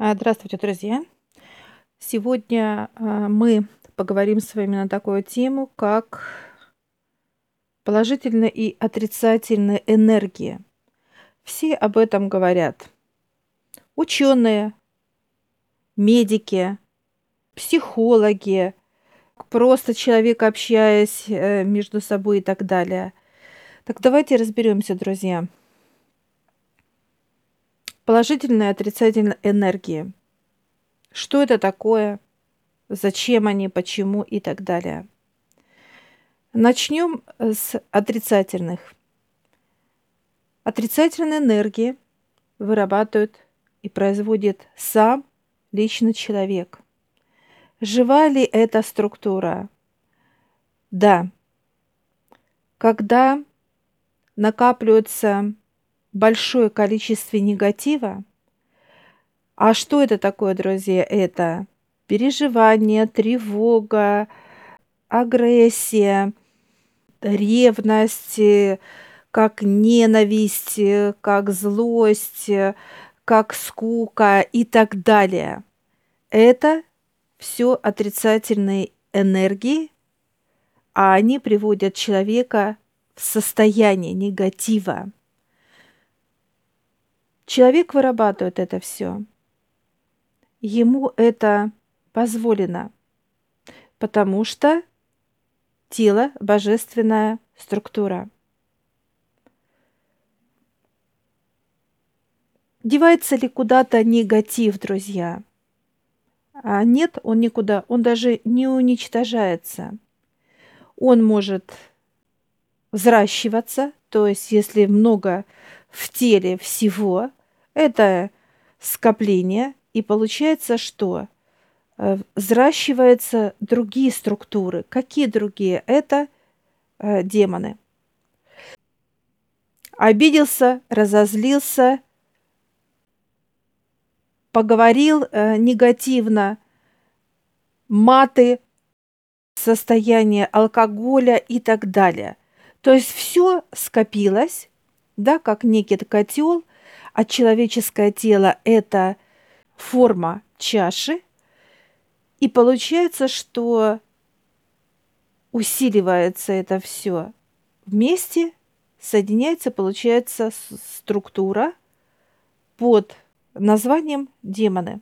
А, Здравствуйте, друзья! Сегодня а, мы поговорим с вами на такую тему, как положительная и отрицательная энергия. Все об этом говорят. Ученые, медики, психологи, просто человек, общаясь э, между собой и так далее. Так давайте разберемся, друзья. Положительная и отрицательная энергии. Что это такое? Зачем они, почему и так далее. Начнем с отрицательных. Отрицательные энергии вырабатывает и производит сам лично человек. Жива ли эта структура? Да. Когда накапливается большое количество негатива, а что это такое, друзья? Это переживание, тревога, агрессия, ревность, как ненависть, как злость, как скука и так далее. Это все отрицательные энергии, а они приводят человека в состояние негатива. Человек вырабатывает это все. Ему это позволено, потому что тело – божественная структура. Девается ли куда-то негатив, друзья? А нет, он никуда, он даже не уничтожается. Он может взращиваться, то есть если много в теле всего, это скопление, и получается, что э, взращиваются другие структуры. Какие другие? Это э, демоны. Обиделся, разозлился, поговорил э, негативно, маты, состояние алкоголя и так далее. То есть все скопилось, да, как некий котел, а человеческое тело – это форма чаши, и получается, что усиливается это все вместе, соединяется, получается структура под названием демоны.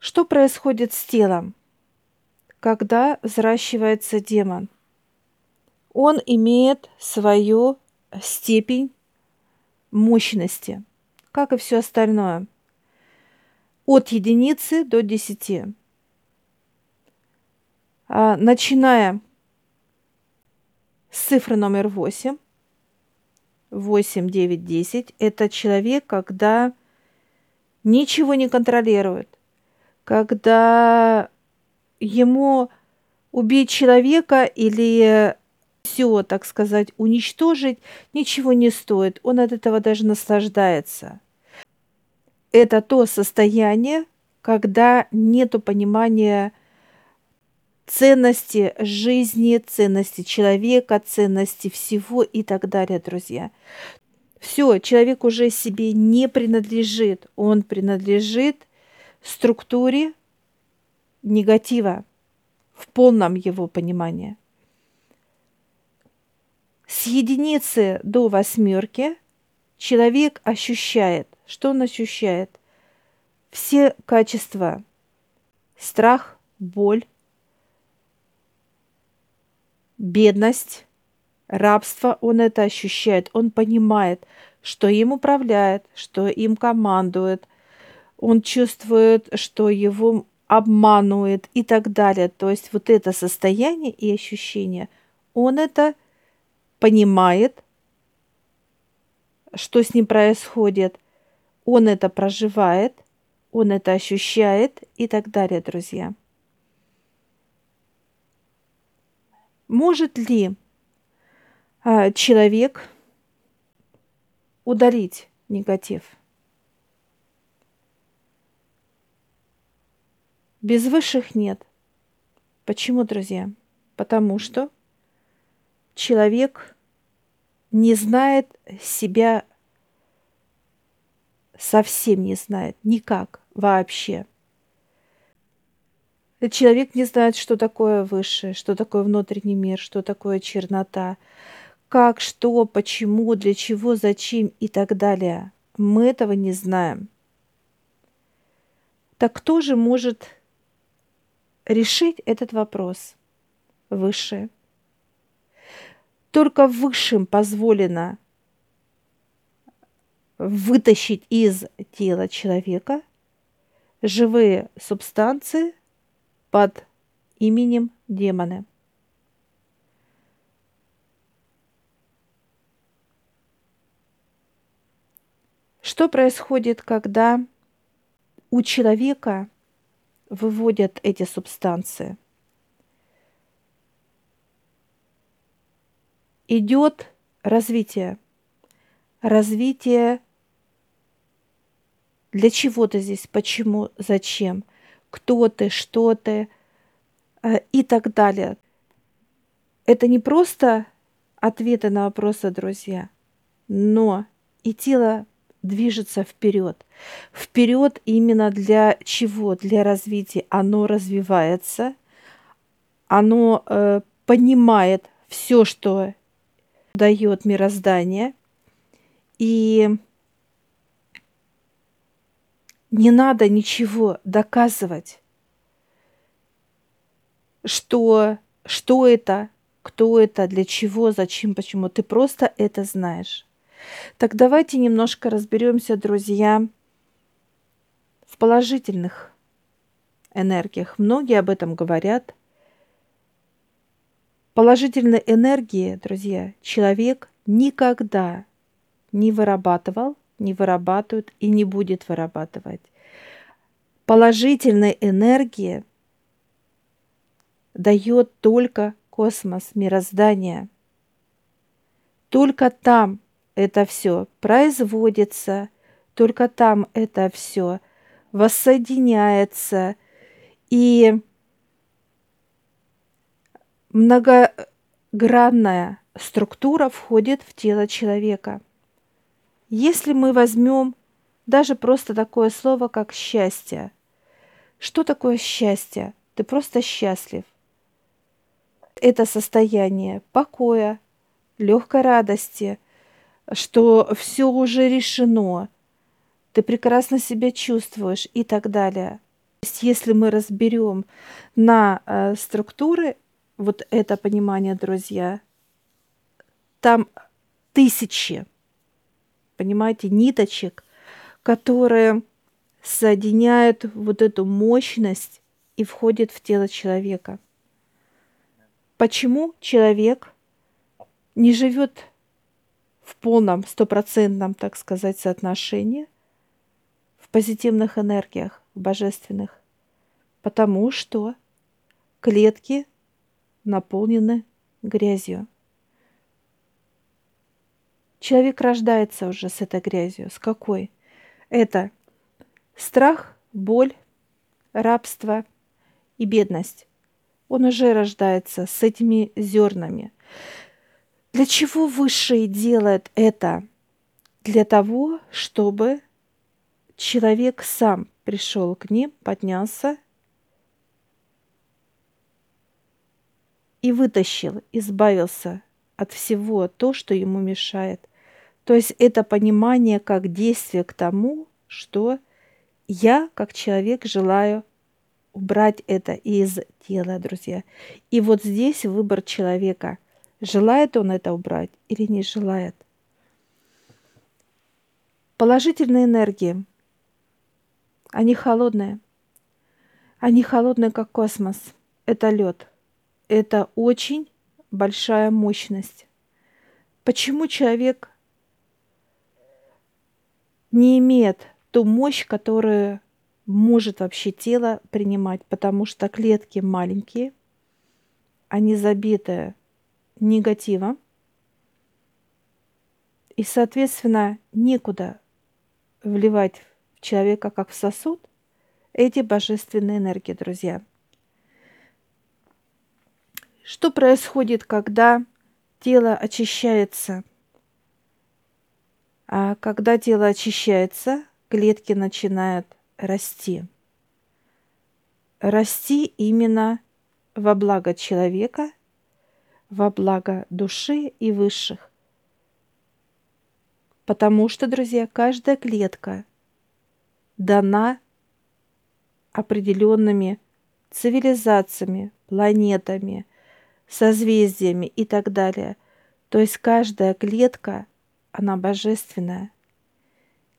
Что происходит с телом, когда взращивается демон? Он имеет свою степень мощности, как и все остальное, от единицы до десяти. А, начиная с цифры номер восемь, восемь, девять, десять, это человек, когда ничего не контролирует, когда ему убить человека или все, так сказать, уничтожить ничего не стоит. Он от этого даже наслаждается. Это то состояние, когда нет понимания ценности жизни, ценности человека, ценности всего и так далее, друзья. Все, человек уже себе не принадлежит, он принадлежит структуре негатива в полном его понимании. С единицы до восьмерки человек ощущает, что он ощущает? Все качества. Страх, боль, бедность, рабство, он это ощущает, он понимает, что им управляет, что им командует, он чувствует, что его обманывает и так далее. То есть вот это состояние и ощущение, он это понимает, что с ним происходит, он это проживает, он это ощущает и так далее, друзья. Может ли а, человек удалить негатив? Без высших нет. Почему, друзья? Потому что человек не знает себя совсем не знает, никак, вообще. Человек не знает, что такое высшее, что такое внутренний мир, что такое чернота, как, что, почему, для чего, зачем и так далее. Мы этого не знаем. Так кто же может решить этот вопрос? Высшее. Только высшим позволено вытащить из тела человека живые субстанции под именем демоны. Что происходит, когда у человека выводят эти субстанции? Идет развитие. Развитие для чего ты здесь, почему, зачем, кто ты, что ты э, и так далее. Это не просто ответы на вопросы, друзья, но и тело движется вперед. Вперед именно для чего? Для развития. Оно развивается, оно э, понимает все, что дает мироздание. И не надо ничего доказывать, что, что это, кто это, для чего, зачем, почему. Ты просто это знаешь. Так давайте немножко разберемся, друзья, в положительных энергиях. Многие об этом говорят. Положительной энергии, друзья, человек никогда не вырабатывал, не вырабатывает и не будет вырабатывать. Положительной энергии дает только космос, мироздание. Только там это все производится, только там это все воссоединяется. И многогранная структура входит в тело человека. Если мы возьмем даже просто такое слово, как счастье. Что такое счастье? Ты просто счастлив. Это состояние покоя, легкой радости – что все уже решено, ты прекрасно себя чувствуешь и так далее. Если мы разберем на э, структуры вот это понимание, друзья, там тысячи, понимаете, ниточек, которые соединяют вот эту мощность и входят в тело человека. Почему человек не живет в полном, стопроцентном, так сказать, соотношении, в позитивных энергиях, в божественных, потому что клетки наполнены грязью. Человек рождается уже с этой грязью. С какой? Это страх, боль, рабство и бедность. Он уже рождается с этими зернами. Для чего Высший делает это? Для того, чтобы человек сам пришел к ним, поднялся и вытащил, избавился от всего то, что ему мешает. То есть это понимание как действие к тому, что я, как человек, желаю убрать это из тела, друзья. И вот здесь выбор человека – Желает он это убрать или не желает? Положительные энергии. Они холодные. Они холодные, как космос. Это лед. Это очень большая мощность. Почему человек не имеет ту мощь, которую может вообще тело принимать, потому что клетки маленькие, они забиты негатива. И, соответственно, некуда вливать в человека, как в сосуд, эти божественные энергии, друзья. Что происходит, когда тело очищается? А когда тело очищается, клетки начинают расти. Расти именно во благо человека, во благо души и высших. Потому что, друзья, каждая клетка дана определенными цивилизациями, планетами, созвездиями и так далее. То есть каждая клетка, она божественная.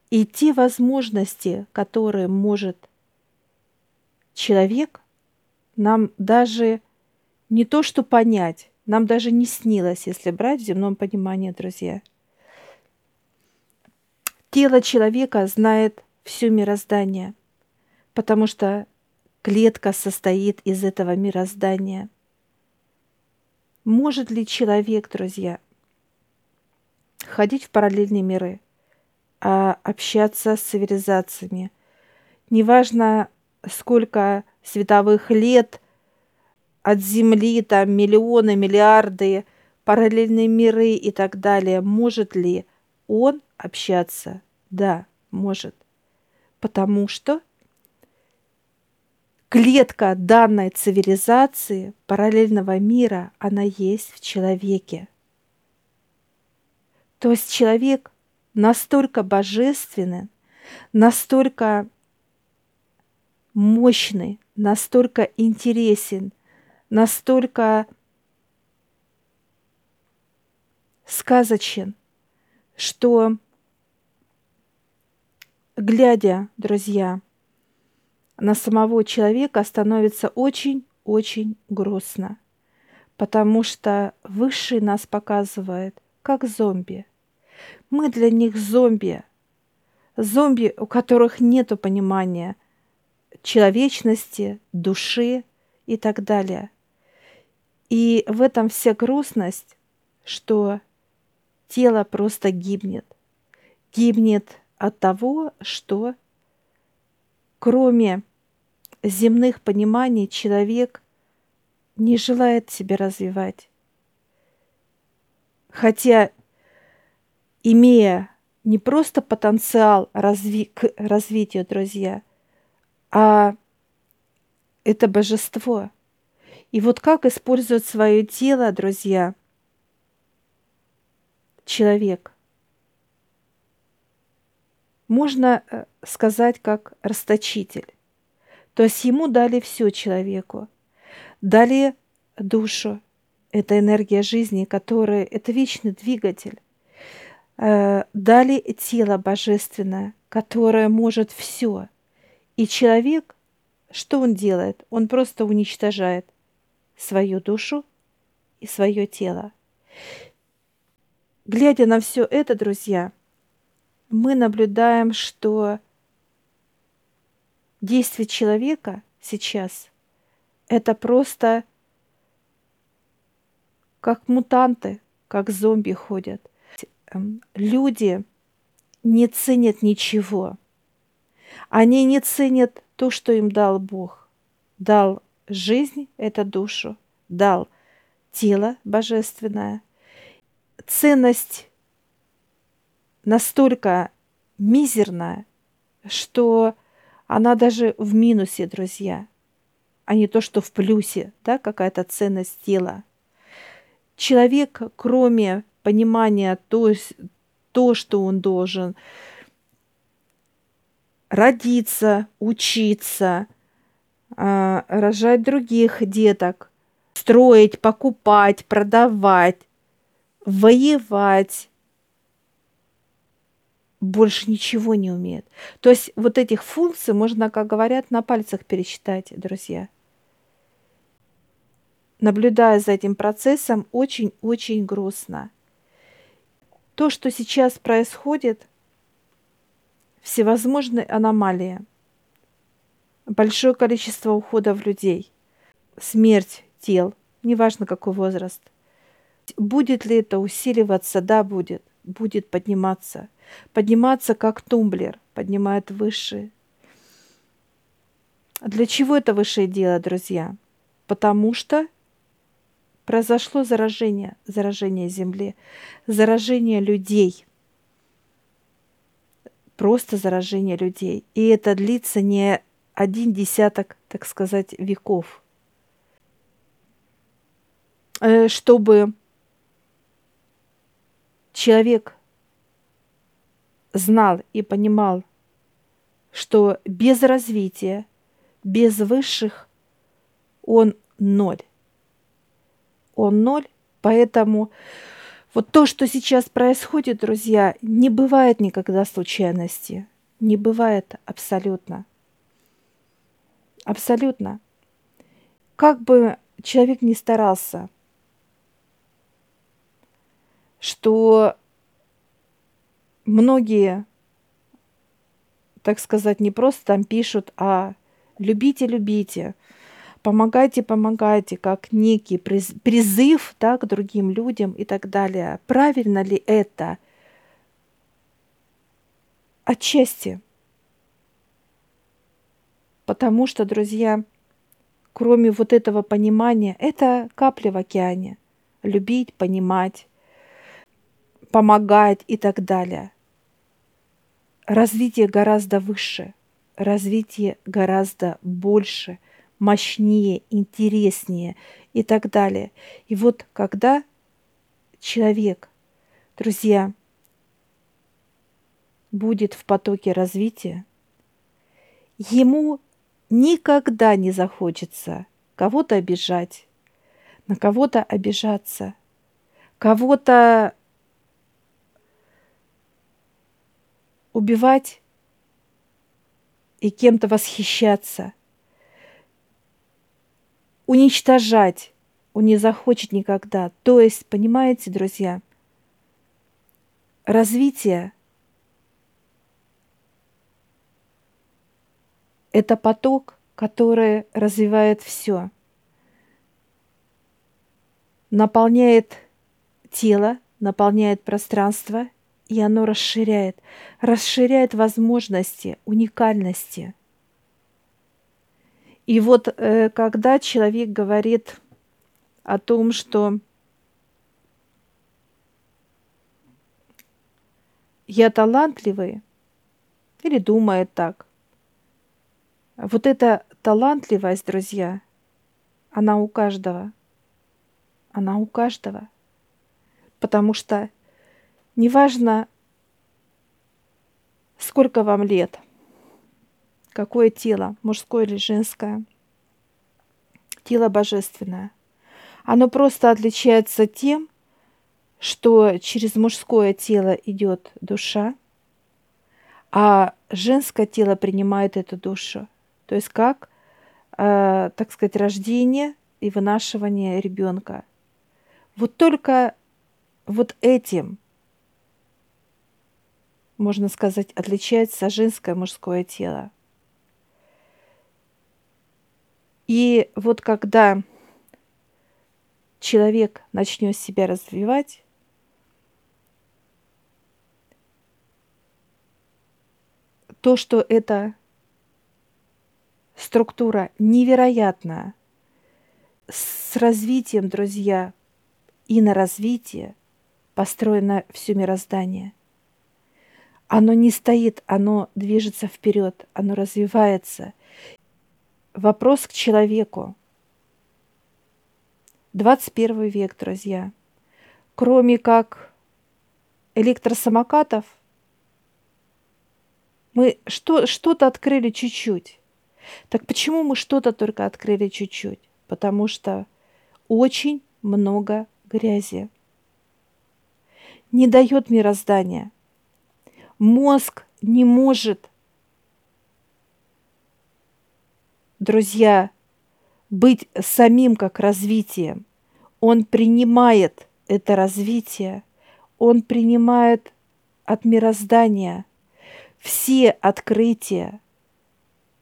И те возможности, которые может человек, нам даже не то что понять, нам даже не снилось, если брать в земном понимании, друзья. Тело человека знает все мироздание, потому что клетка состоит из этого мироздания. Может ли человек, друзья, ходить в параллельные миры, а общаться с цивилизациями? Неважно, сколько световых лет от Земли, там миллионы, миллиарды, параллельные миры и так далее. Может ли он общаться? Да, может. Потому что клетка данной цивилизации, параллельного мира, она есть в человеке. То есть человек настолько божественный, настолько мощный, настолько интересен, настолько сказочен, что, глядя, друзья, на самого человека становится очень-очень грустно, потому что Высший нас показывает как зомби. Мы для них зомби. Зомби, у которых нет понимания человечности, души и так далее. И в этом вся грустность, что тело просто гибнет. Гибнет от того, что кроме земных пониманий человек не желает себя развивать. Хотя, имея не просто потенциал разви к развитию, друзья, а это божество. И вот как использует свое тело, друзья, человек. Можно э, сказать как расточитель. То есть ему дали все человеку. Дали душу. Это энергия жизни, которая, это вечный двигатель. Э, дали тело божественное, которое может все. И человек, что он делает? Он просто уничтожает свою душу и свое тело. Глядя на все это, друзья, мы наблюдаем, что действие человека сейчас это просто как мутанты, как зомби ходят. Эм, люди не ценят ничего. Они не ценят то, что им дал Бог. Дал жизнь, это душу, дал тело божественное. Ценность настолько мизерная, что она даже в минусе, друзья, а не то, что в плюсе, да, какая-то ценность тела. Человек, кроме понимания то, то, что он должен родиться, учиться, а, рожать других деток, строить, покупать, продавать, воевать, больше ничего не умеет. То есть вот этих функций можно, как говорят, на пальцах пересчитать, друзья. Наблюдая за этим процессом, очень-очень грустно. То, что сейчас происходит, всевозможные аномалии, большое количество уходов людей, смерть тел, неважно какой возраст. Будет ли это усиливаться? Да, будет. Будет подниматься – подниматься как тумблер, поднимает выше. Для чего это высшее дело, друзья? Потому что произошло заражение, заражение Земли, заражение людей. просто заражение людей. И это длится не один десяток, так сказать, веков. Э, чтобы человек знал и понимал, что без развития, без высших он ноль. Он ноль, поэтому вот то, что сейчас происходит, друзья, не бывает никогда случайности. Не бывает абсолютно. Абсолютно. Как бы человек ни старался, что многие, так сказать, не просто там пишут, а любите, любите, помогайте, помогайте, как некий призыв да, к другим людям и так далее. Правильно ли это? Отчасти. Потому что, друзья, кроме вот этого понимания, это капли в океане. Любить, понимать, помогать и так далее. Развитие гораздо выше, развитие гораздо больше, мощнее, интереснее и так далее. И вот когда человек, друзья, будет в потоке развития, ему никогда не захочется кого-то обижать, на кого-то обижаться, кого-то убивать и кем-то восхищаться, уничтожать он не захочет никогда. То есть, понимаете, друзья, развитие – это поток, который развивает все, наполняет тело, наполняет пространство – и оно расширяет, расширяет возможности, уникальности. И вот э, когда человек говорит о том, что я талантливый, или думает так, вот эта талантливость, друзья, она у каждого. Она у каждого. Потому что Неважно, сколько вам лет, какое тело, мужское или женское, тело божественное. Оно просто отличается тем, что через мужское тело идет душа, а женское тело принимает эту душу. То есть как, э, так сказать, рождение и вынашивание ребенка. Вот только вот этим можно сказать, отличается женское мужское тело. И вот когда человек начнет себя развивать, то, что эта структура невероятная, с развитием, друзья, и на развитие построено все мироздание – оно не стоит, оно движется вперед, оно развивается. Вопрос к человеку. 21 век, друзья. Кроме как электросамокатов, мы что, что-то открыли чуть-чуть. Так почему мы что-то только открыли чуть-чуть? Потому что очень много грязи. Не дает мироздания – Мозг не может, друзья, быть самим как развитием. Он принимает это развитие, он принимает от мироздания все открытия,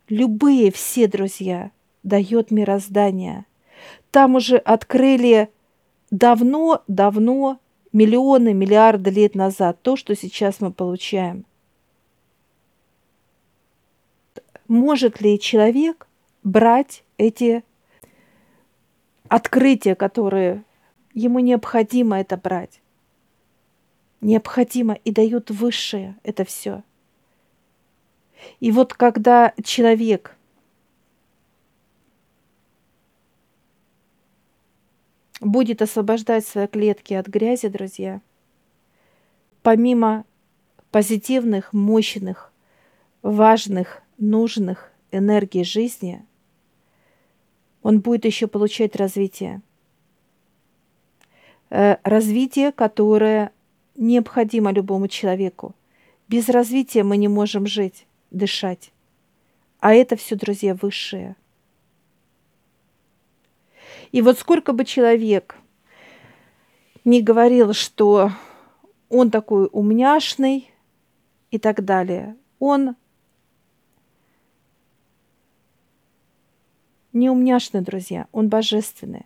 любые все, друзья, дает мироздание. Там уже открыли давно-давно миллионы, миллиарды лет назад, то, что сейчас мы получаем. Может ли человек брать эти открытия, которые ему необходимо это брать? Необходимо и дают высшее это все. И вот когда человек будет освобождать свои клетки от грязи, друзья, помимо позитивных, мощных, важных, нужных энергий жизни, он будет еще получать развитие. Э, развитие, которое необходимо любому человеку. Без развития мы не можем жить, дышать. А это все, друзья, высшее. И вот сколько бы человек не говорил, что он такой умняшный и так далее, он не умняшный, друзья, он божественный.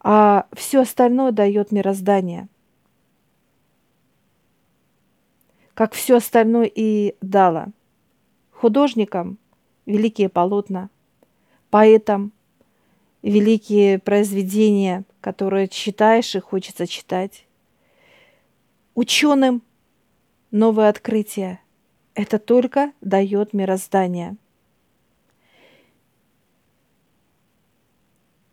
А все остальное дает мироздание. Как все остальное и дало. Художникам великие полотна, поэтам великие произведения, которые читаешь и хочется читать. Ученым новое открытие. Это только дает мироздание.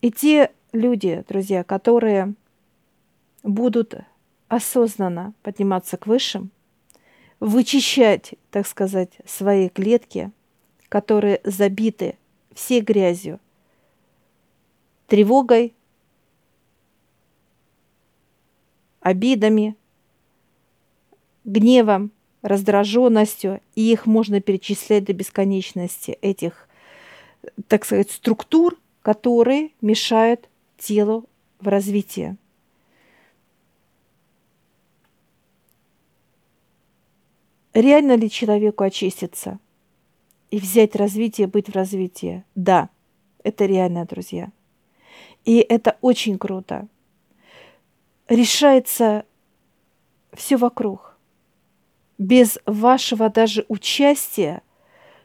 И те люди, друзья, которые будут осознанно подниматься к высшим, вычищать, так сказать, свои клетки, которые забиты всей грязью, тревогой, обидами, гневом, раздраженностью, и их можно перечислять до бесконечности, этих, так сказать, структур, которые мешают телу в развитии. Реально ли человеку очиститься и взять развитие, быть в развитии? Да, это реально, друзья. И это очень круто. Решается все вокруг. Без вашего даже участия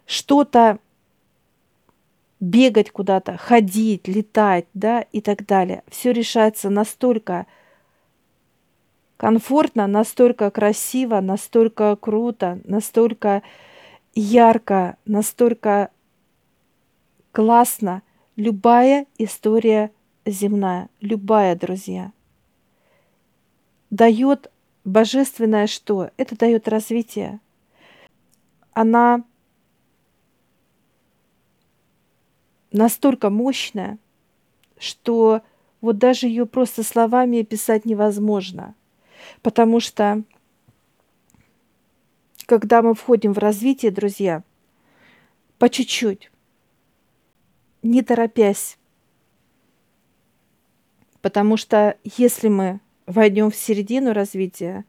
что-то бегать куда-то, ходить, летать, да, и так далее. Все решается настолько комфортно, настолько красиво, настолько круто, настолько ярко, настолько классно. Любая история земная, любая, друзья, дает божественное что? Это дает развитие. Она настолько мощная, что вот даже ее просто словами описать невозможно. Потому что когда мы входим в развитие, друзья, по чуть-чуть, не торопясь, Потому что если мы войдем в середину развития,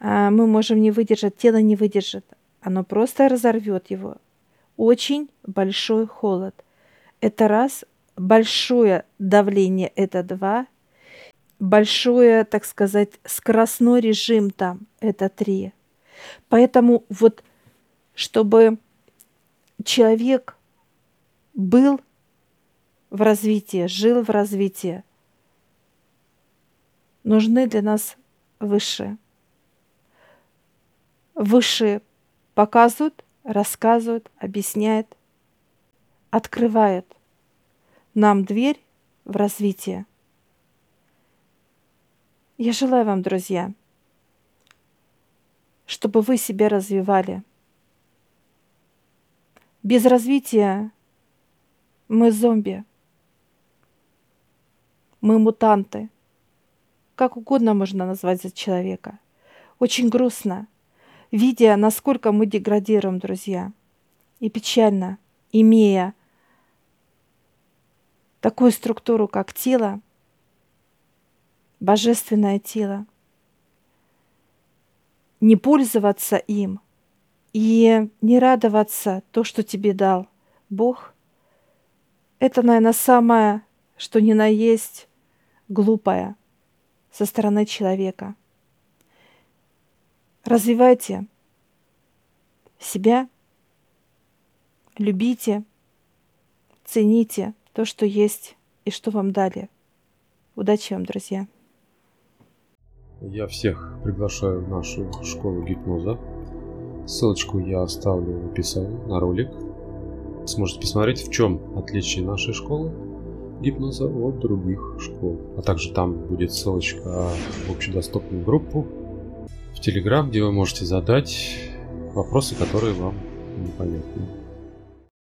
а, мы можем не выдержать, тело не выдержит. Оно просто разорвет его. Очень большой холод. Это раз. Большое давление – это два. Большое, так сказать, скоростной режим там – это три. Поэтому вот, чтобы человек был в развитии, жил в развитии, нужны для нас высшие. Высшие показывают, рассказывают, объясняют, открывают нам дверь в развитие. Я желаю вам, друзья, чтобы вы себя развивали. Без развития мы зомби – мы мутанты. Как угодно можно назвать за человека. Очень грустно, видя, насколько мы деградируем, друзья. И печально, имея такую структуру, как тело, божественное тело, не пользоваться им и не радоваться то, что тебе дал Бог, это, наверное, самое, что ни на есть глупая со стороны человека. Развивайте себя, любите, цените то, что есть и что вам дали. Удачи вам, друзья! Я всех приглашаю в нашу школу гипноза. Ссылочку я оставлю в описании на ролик. Сможете посмотреть, в чем отличие нашей школы гипноза от других школ. А также там будет ссылочка в общедоступную группу в Телеграм, где вы можете задать вопросы, которые вам непонятны.